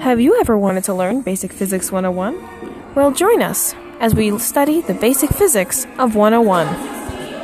Have you ever wanted to learn Basic Physics 101? Well, join us as we study the basic physics of 101.